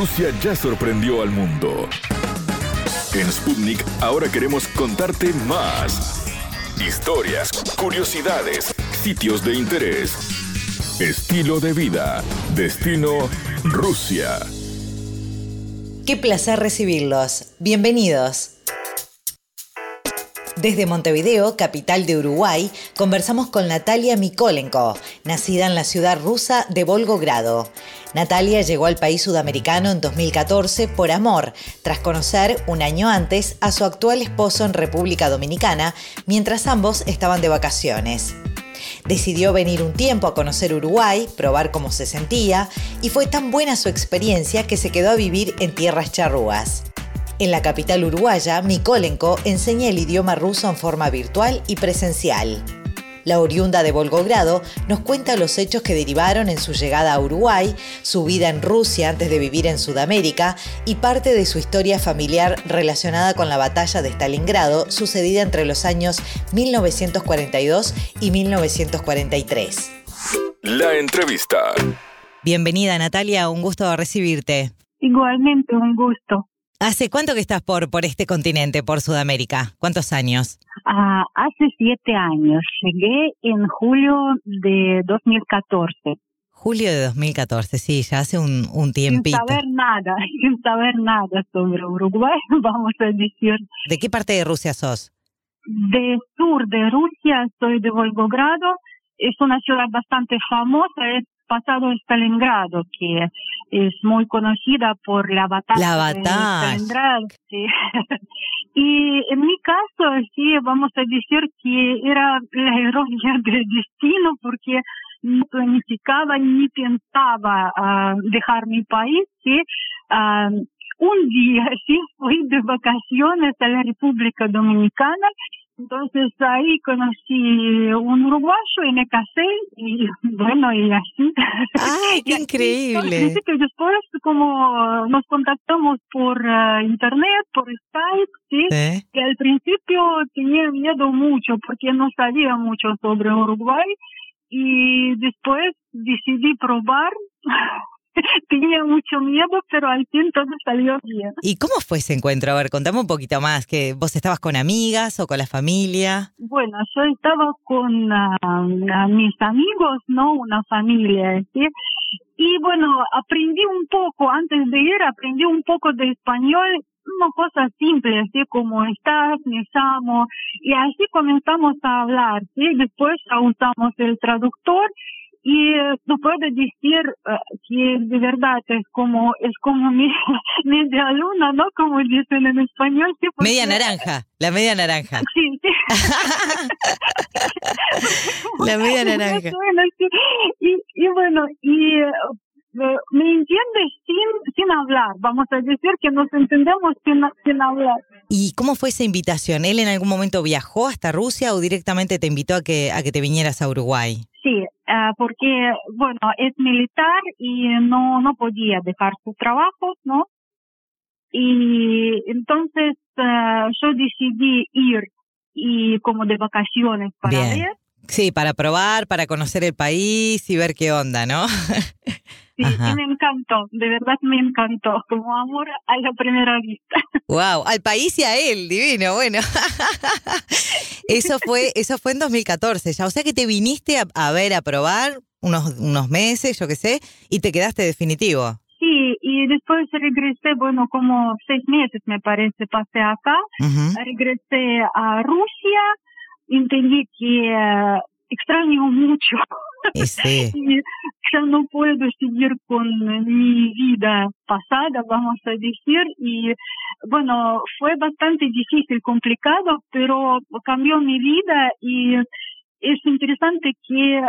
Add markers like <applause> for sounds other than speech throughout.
Rusia ya sorprendió al mundo. En Sputnik ahora queremos contarte más. Historias, curiosidades, sitios de interés, estilo de vida, destino Rusia. Qué placer recibirlos. Bienvenidos. Desde Montevideo, capital de Uruguay, conversamos con Natalia Mikolenko, nacida en la ciudad rusa de Volgogrado. Natalia llegó al país sudamericano en 2014 por amor, tras conocer un año antes a su actual esposo en República Dominicana, mientras ambos estaban de vacaciones. Decidió venir un tiempo a conocer Uruguay, probar cómo se sentía, y fue tan buena su experiencia que se quedó a vivir en tierras charrúas. En la capital uruguaya, Mikolenko enseña el idioma ruso en forma virtual y presencial. La oriunda de Volgogrado nos cuenta los hechos que derivaron en su llegada a Uruguay, su vida en Rusia antes de vivir en Sudamérica y parte de su historia familiar relacionada con la batalla de Stalingrado sucedida entre los años 1942 y 1943. La entrevista. Bienvenida Natalia, un gusto recibirte. Igualmente, un gusto. ¿Hace cuánto que estás por, por este continente, por Sudamérica? ¿Cuántos años? Ah, hace siete años. Llegué en julio de 2014. Julio de 2014, sí, ya hace un, un tiempito. Sin saber nada, <laughs> sin saber nada sobre Uruguay, <laughs> vamos a decir. ¿De qué parte de Rusia sos? De sur de Rusia, soy de Volgogrado. Es una ciudad bastante famosa, es pasado Stalingrado, que es muy conocida por la batalla. La batalla. Sí. <laughs> y en mi caso, sí, vamos a decir que era la heroína <laughs> del destino, porque no planificaba ni pensaba uh, dejar mi país, sí. Uh, un día, <laughs> sí, fui de vacaciones a la República Dominicana entonces ahí conocí un uruguayo y me casé y <laughs> bueno, y así. ¡Ay, <laughs> qué increíble! que después como nos contactamos por uh, internet, por Skype, ¿sí? ¿Sí? Que al principio tenía miedo mucho porque no sabía mucho sobre Uruguay y después decidí probar <laughs> <laughs> tenía mucho miedo, pero al fin todo salió bien. ¿Y cómo fue ese encuentro? A ver, contame un poquito más, que vos estabas con amigas o con la familia. Bueno, yo estaba con uh, mis amigos, ¿no? Una familia, ¿sí? Y bueno, aprendí un poco, antes de ir, aprendí un poco de español, una cosa simple, así como estás, me llamo, y así comenzamos a hablar, ¿sí? Después usamos el traductor y no puedo decir uh, que de verdad es como es como mi, <laughs> media luna, ¿no? Como dicen en español. ¿sí? Porque, media naranja, la media naranja. <laughs> Sí, sí. <laughs> la media naranja. Y, y bueno, y uh, me entiende sin, sin hablar, vamos a decir que nos entendemos sin, sin hablar. ¿Y cómo fue esa invitación? ¿Él en algún momento viajó hasta Rusia o directamente te invitó a que, a que te vinieras a Uruguay? Uh, porque, bueno, es militar y no, no podía dejar su trabajo, ¿no? Y entonces uh, yo decidí ir y como de vacaciones para Bien. ver. Sí, para probar, para conocer el país y ver qué onda, ¿no? <laughs> Sí, y me encantó, de verdad me encantó, como amor a la primera vista. <laughs> Wow, al país y a él, divino, bueno. <laughs> eso fue, eso fue en 2014 ya, o sea que te viniste a, a ver, a probar unos, unos meses, yo qué sé, y te quedaste definitivo. Sí, y después regresé, bueno, como seis meses me parece, pasé acá, regresé a Rusia, entendí que eh, extraño mucho. Sí. <laughs> Y ya no puedo seguir con mi vida pasada, vamos a decir, y bueno, fue bastante difícil, complicado, pero cambió mi vida y es interesante que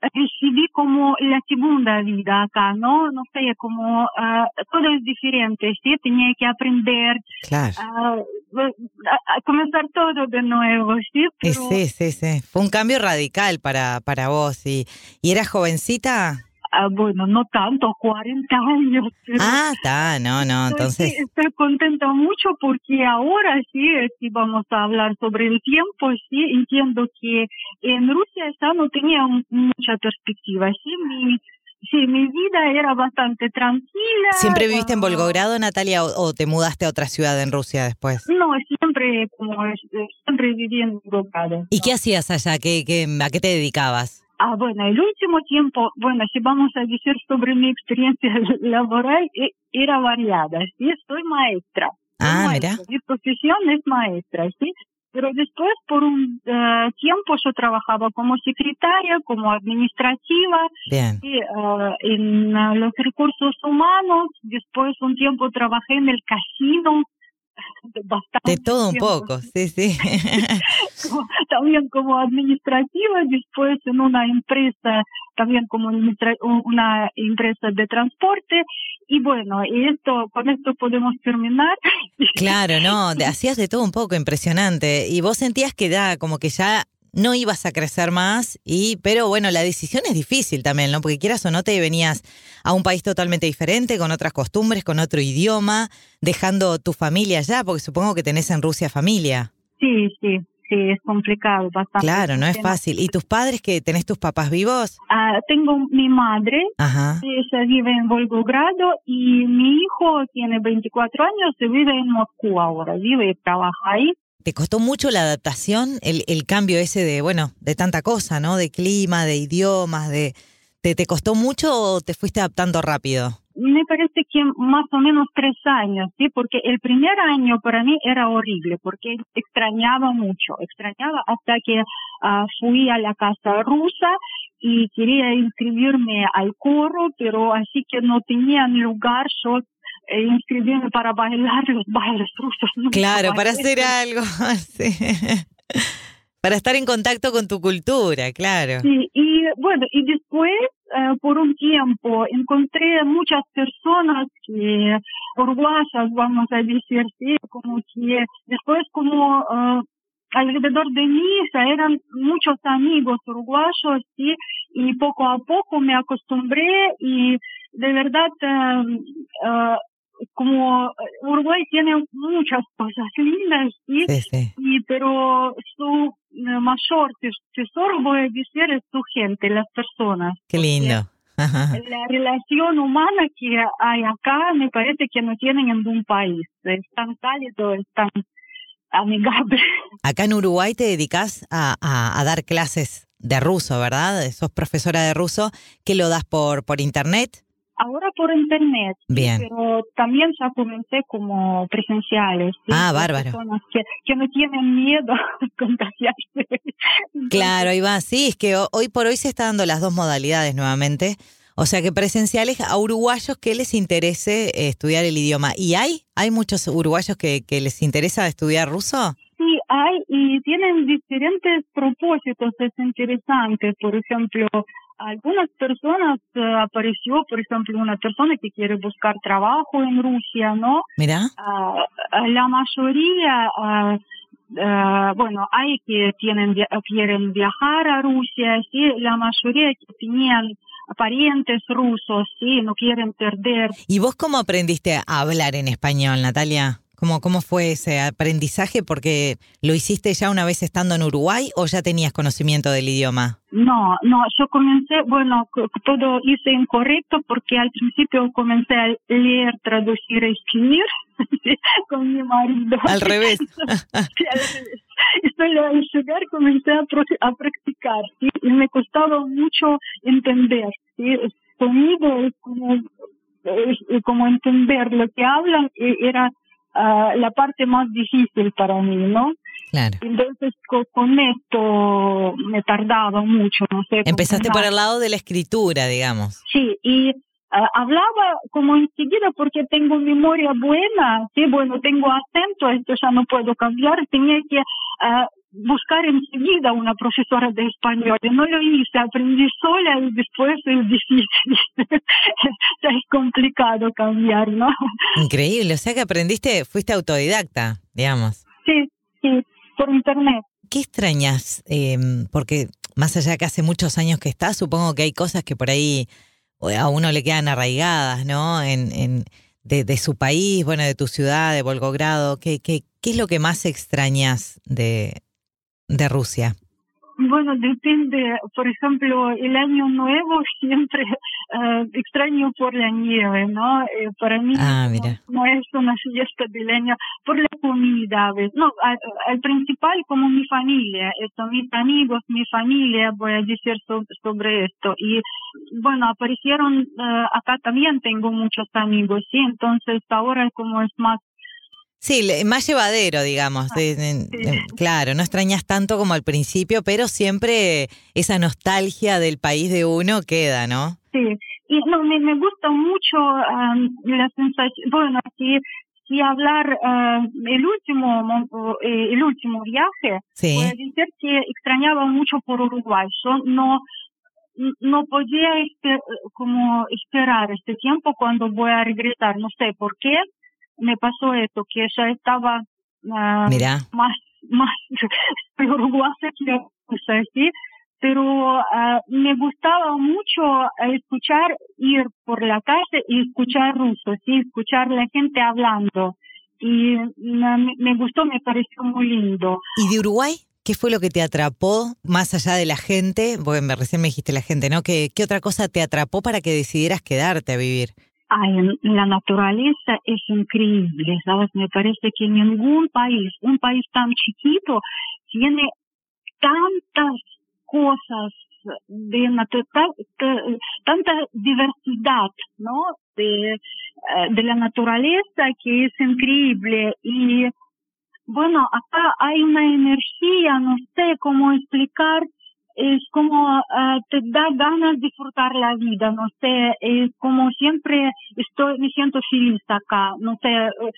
recibí como la segunda vida acá, ¿no? No sé, como ah, todo es diferente, ¿sí? Tenía que aprender Claro. a, comenzar todo de nuevo, ¿sí? Pero, sí, sí, sí. Fue un cambio radical para, para vos. ¿Y, ¿Y eras jovencita? Ah, bueno, no tanto, 40 años. Ah, está, no, no, entonces. estoy contenta mucho porque ahora sí, si vamos a hablar sobre el tiempo, sí, entiendo que en Rusia ya no tenía mucha perspectiva. Sí, mi, sí, mi vida era bastante tranquila. ¿Siempre viviste en Volgogrado, Natalia, o, o te mudaste a otra ciudad en Rusia después? No, siempre, como siempre viví en Volgogrado. ¿Y qué hacías allá? ¿Qué, qué, ¿A qué te dedicabas? Ah, bueno, el último tiempo, bueno, si vamos a decir sobre mi experiencia <laughs> laboral, e- era variada, ¿sí? Soy maestra. Soy Ah, maestra. mira. Mi profesión es maestra, ¿sí? Pero después, por un eh, tiempo, yo trabajaba como secretaria, como administrativa, Bien. sí, eh, en eh, los recursos humanos. Después, un tiempo trabajé en el casino. <laughs> Bastante De todo un poco, sí, sí. <laughs> también como administrativa, después en una empresa, también como una empresa de transporte. Y bueno, y esto, con esto podemos terminar. Claro, no, <laughs> hacías de todo un poco, impresionante. Y vos sentías que da como que ya no ibas a crecer más, y pero bueno, la decisión es difícil también, ¿no? Porque quieras o no te venías a un país totalmente diferente, con otras costumbres, con otro idioma, dejando tu familia allá, porque supongo que tenés en Rusia familia. Sí, sí, sí, es complicado, bastante. Claro, no es fácil. ¿Y tus padres que tenés tus papás vivos? Ah, tengo mi madre, Ajá. ella vive en Volgogrado y mi hijo tiene 24 años y vive en Moscú ahora, vive y trabaja ahí. ¿Te costó mucho la adaptación, el, el cambio ese de, bueno, de tanta cosa, ¿no? De clima, de idiomas, de... ¿Te, costó mucho o te fuiste adaptando rápido? Me parece que más o menos tres años, sí, porque el primer año para mí era horrible, porque extrañaba mucho, extrañaba hasta que ah, fui a la casa rusa y quería inscribirme al coro, pero así que no tenían lugar, yo eh, inscribirme para bailar los bailes rusos. Claro, para hacer algo, <laughs> sí. Para estar en contacto con tu cultura, claro. Sí, y bueno, y después, eh, por un tiempo, encontré muchas personas que, uruguayas, vamos a decir, sí, como que después como eh, alrededor de mí eran muchos amigos uruguayos, sí, y poco a poco me acostumbré y de verdad, eh, eh, como Uruguay tiene muchas cosas lindas, sí, Sí, sí. y pero su eh, mayor tes- tesoro voy a decir es su gente, las personas. Qué lindo. Ajá. La relación humana que hay acá me parece que no tienen en ningún país. Es tan cálido, es tan amigable. <laughs> Acá en Uruguay te dedicas a, a- a dar clases de ruso, ¿verdad? Sos profesora de ruso, que lo das por, por internet. Ahora por internet, Bien. pero también ya comencé como presenciales. sí, Ah, bárbaro. Personas que, que no tienen miedo a <laughs> contagiarse. Claro, va. Sí, es que ho- hoy por hoy se está dando las dos modalidades nuevamente. O sea que presenciales a uruguayos que les interese eh, estudiar el idioma. ¿Y hay? ¿Hay muchos uruguayos que, que les interesa estudiar ruso? Sí, hay y tienen diferentes propósitos, es interesante. Por ejemplo, algunas personas eh, apareció, por ejemplo, una persona que quiere buscar trabajo en Rusia, ¿no? Mira. Ah, la mayoría, ah, ah, bueno, hay que tienen quieren viajar a Rusia, sí, la mayoría que tenían parientes rusos, sí, no quieren perder ¿Y vos cómo aprendiste a hablar en español, Natalia? ¿Cómo, ¿Cómo fue ese aprendizaje? Porque lo hiciste ya una vez estando en Uruguay o ya tenías conocimiento del idioma. No, no, yo comencé, bueno, todo hice incorrecto porque al principio comencé a leer, traducir y escribir <laughs> con mi marido. Al revés. <laughs> Sí, al revés. Llegar comencé a, practicar, ¿sí? Y me costaba mucho entender, ¿sí? Sonido es como, es como entender lo que hablan, eh, era ah, la parte más difícil para mí, ¿no? Claro. Entonces co- con esto me tardaba mucho, no sé. Empezaste por el lado de la escritura, digamos. Sí, y ah, hablaba como enseguida porque tengo memoria buena, sí, bueno, tengo acento, esto ya no puedo cambiar, tenía que ah, buscar enseguida una profesora de español, y no lo hice, aprendí sola y después es difícil, <laughs> es complicado cambiar, ¿no? Increíble. O sea que aprendiste, fuiste autodidacta, digamos. Sí, sí, por internet. ¿Qué extrañas? Eh, porque más allá que hace muchos años que estás, supongo que hay cosas que por ahí a uno le quedan arraigadas, ¿no? En, en, de, de su país, bueno, de tu ciudad, de Volgogrado. ¿Qué, qué, qué es lo que más extrañas de, de Rusia? Bueno, depende. Por ejemplo, el año nuevo <laughs> siempre uh, extraño por la nieve, ¿no? Eh, para mí ah, no, es una fiesta del año por la comida. ¿ves? No, al principal como mi familia, esto, mis amigos, mi familia, voy a decir sobre esto. Y bueno, aparecieron, uh, acá también tengo muchos amigos, sí, entonces ahora como es más Sí, más llevadero, digamos. Ah, claro, no extrañas tanto como al principio, pero siempre esa nostalgia del país de uno queda, ¿no? Sí, y no, me, me gusta mucho la sensación, bueno, si, si hablar el último eh, el último viaje, sí. puedo decir que extrañaba mucho por Uruguay. Yo no no podía este, como esperar este tiempo cuando voy a regresar, no sé por qué, me pasó esto, que ella estaba uh, más, más <laughs> uruguaya que así, pero uh, me gustaba mucho escuchar, ir por la calle y escuchar ruso, ¿sí? escuchar la gente hablando. Y me, me gustó, me pareció muy lindo. ¿Y de Uruguay? ¿Qué fue lo que te atrapó más allá de la gente? Porque recién me dijiste la gente, ¿no? ¿Qué, ¿Qué otra cosa te atrapó para que decidieras quedarte a vivir? Ay, la naturaleza es increíble, ¿sabes? Me parece que ningún país, un país tan chiquito, tiene tantas cosas de tanta diversidad, ¿no? De, eh, de la naturaleza que es increíble y bueno, acá hay una energía, no sé cómo explicar, es como uh, te da ganas de disfrutar la vida, no sé, es como siempre estoy, me siento feliz acá, no sé, uh,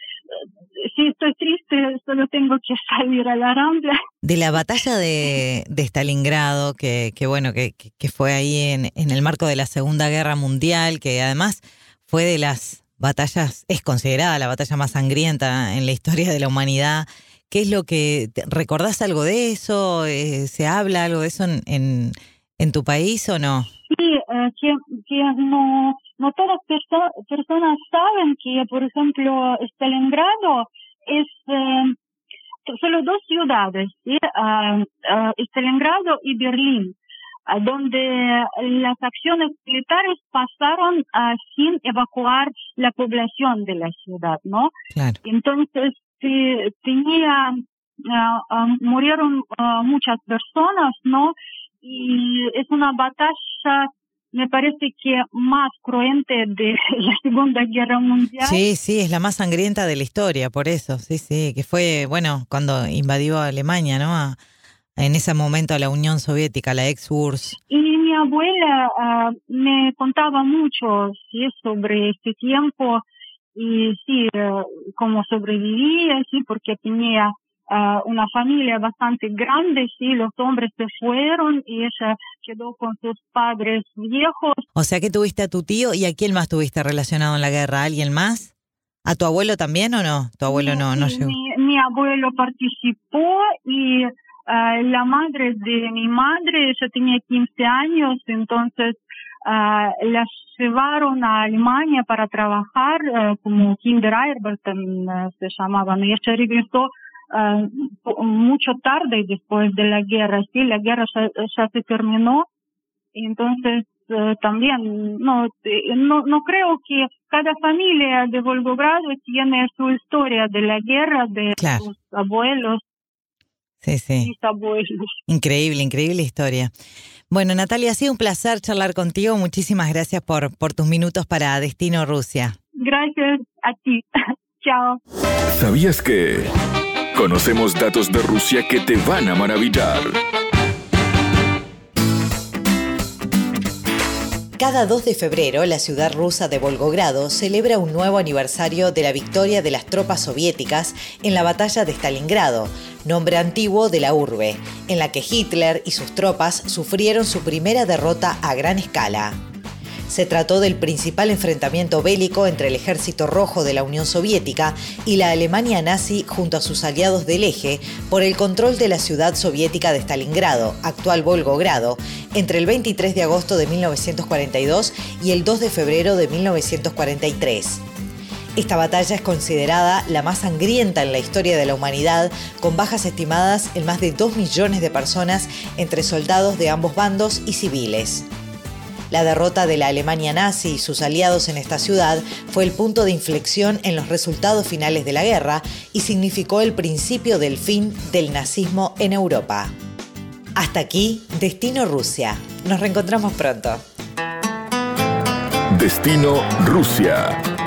si estoy triste solo tengo que <laughs> salir a la rambla. De la batalla de, de Stalingrado, que, que bueno, que, que fue ahí en, en el marco de la Segunda Guerra Mundial, que además fue de las batallas, es considerada la batalla más sangrienta en la historia de la humanidad. ¿Qué es lo que recordás algo de eso? Eh, ¿Se habla algo de eso en, en, tu país o no? Sí, eh, que, que, no, no todas las personas saben que, por ejemplo, Stalingrado es eh, solo dos ciudades, ¿sí? Uh, Stalingrado y Berlín donde las acciones militares pasaron sin evacuar la población de la ciudad, ¿no? Claro. Entonces, tenía, uh, murieron muchas personas, ¿no? Y es una batalla me parece que más cruente de <laughs> la Segunda Guerra Mundial. Sí, sí, es la más sangrienta de la historia, por eso, sí, sí, que fue, bueno, cuando invadió Alemania, ¿no? en ese momento a la Unión Soviética, la ex URSS. Y mi abuela me contaba mucho ¿sí? sobre este tiempo y sí, uh, cómo sobrevivía, sí, porque tenía uh, una familia bastante grande, sí, los hombres se fueron y ella quedó con sus padres viejos. O sea que tuviste a tu tío y a quién más tuviste relacionado en la guerra, ¿alguien más? ¿A tu abuelo también o no? Tu abuelo no, no, llegó. Mi, abuelo participó y uh, la madre de mi madre, ella tenía 15 años, entonces uh, las llevaron a Alemania para trabajar uh, como Kinderarbeiten uh, se llamaban. Y ella regresó mucho tarde después de la guerra. Sí, la guerra ya, se terminó. Entonces, también no, no, no creo que cada familia de Volgogrado tiene su historia de la guerra de sus abuelos. Sí, sí. Mis abuelos. Increíble, increíble historia. Bueno, Natalia, ha sido un placer charlar contigo. Muchísimas gracias por, por tus minutos para Destino Rusia. Gracias a ti. <laughs> Chao. ¿Sabías que conocemos datos de Rusia que te van a maravillar? Cada 2 de febrero, la ciudad rusa de Volgogrado celebra un nuevo aniversario de la victoria de las tropas soviéticas en la batalla de Stalingrado, nombre antiguo de la urbe, en la que Hitler y sus tropas sufrieron su primera derrota a gran escala. Se trató del principal enfrentamiento bélico entre el ejército rojo de la Unión Soviética y la Alemania nazi junto a sus aliados del eje por el control de la ciudad soviética de Stalingrado, actual Volgogrado, entre el 23 de agosto de 1942 y el 2 de febrero de 1943. Esta batalla es considerada la más sangrienta en la historia de la humanidad, con bajas estimadas en más de 2 millones de personas entre soldados de ambos bandos y civiles. La derrota de la Alemania nazi y sus aliados en esta ciudad fue el punto de inflexión en los resultados finales de la guerra y significó el principio del fin del nazismo en Europa. Hasta aquí, Destino Rusia. Nos reencontramos pronto. Destino Rusia.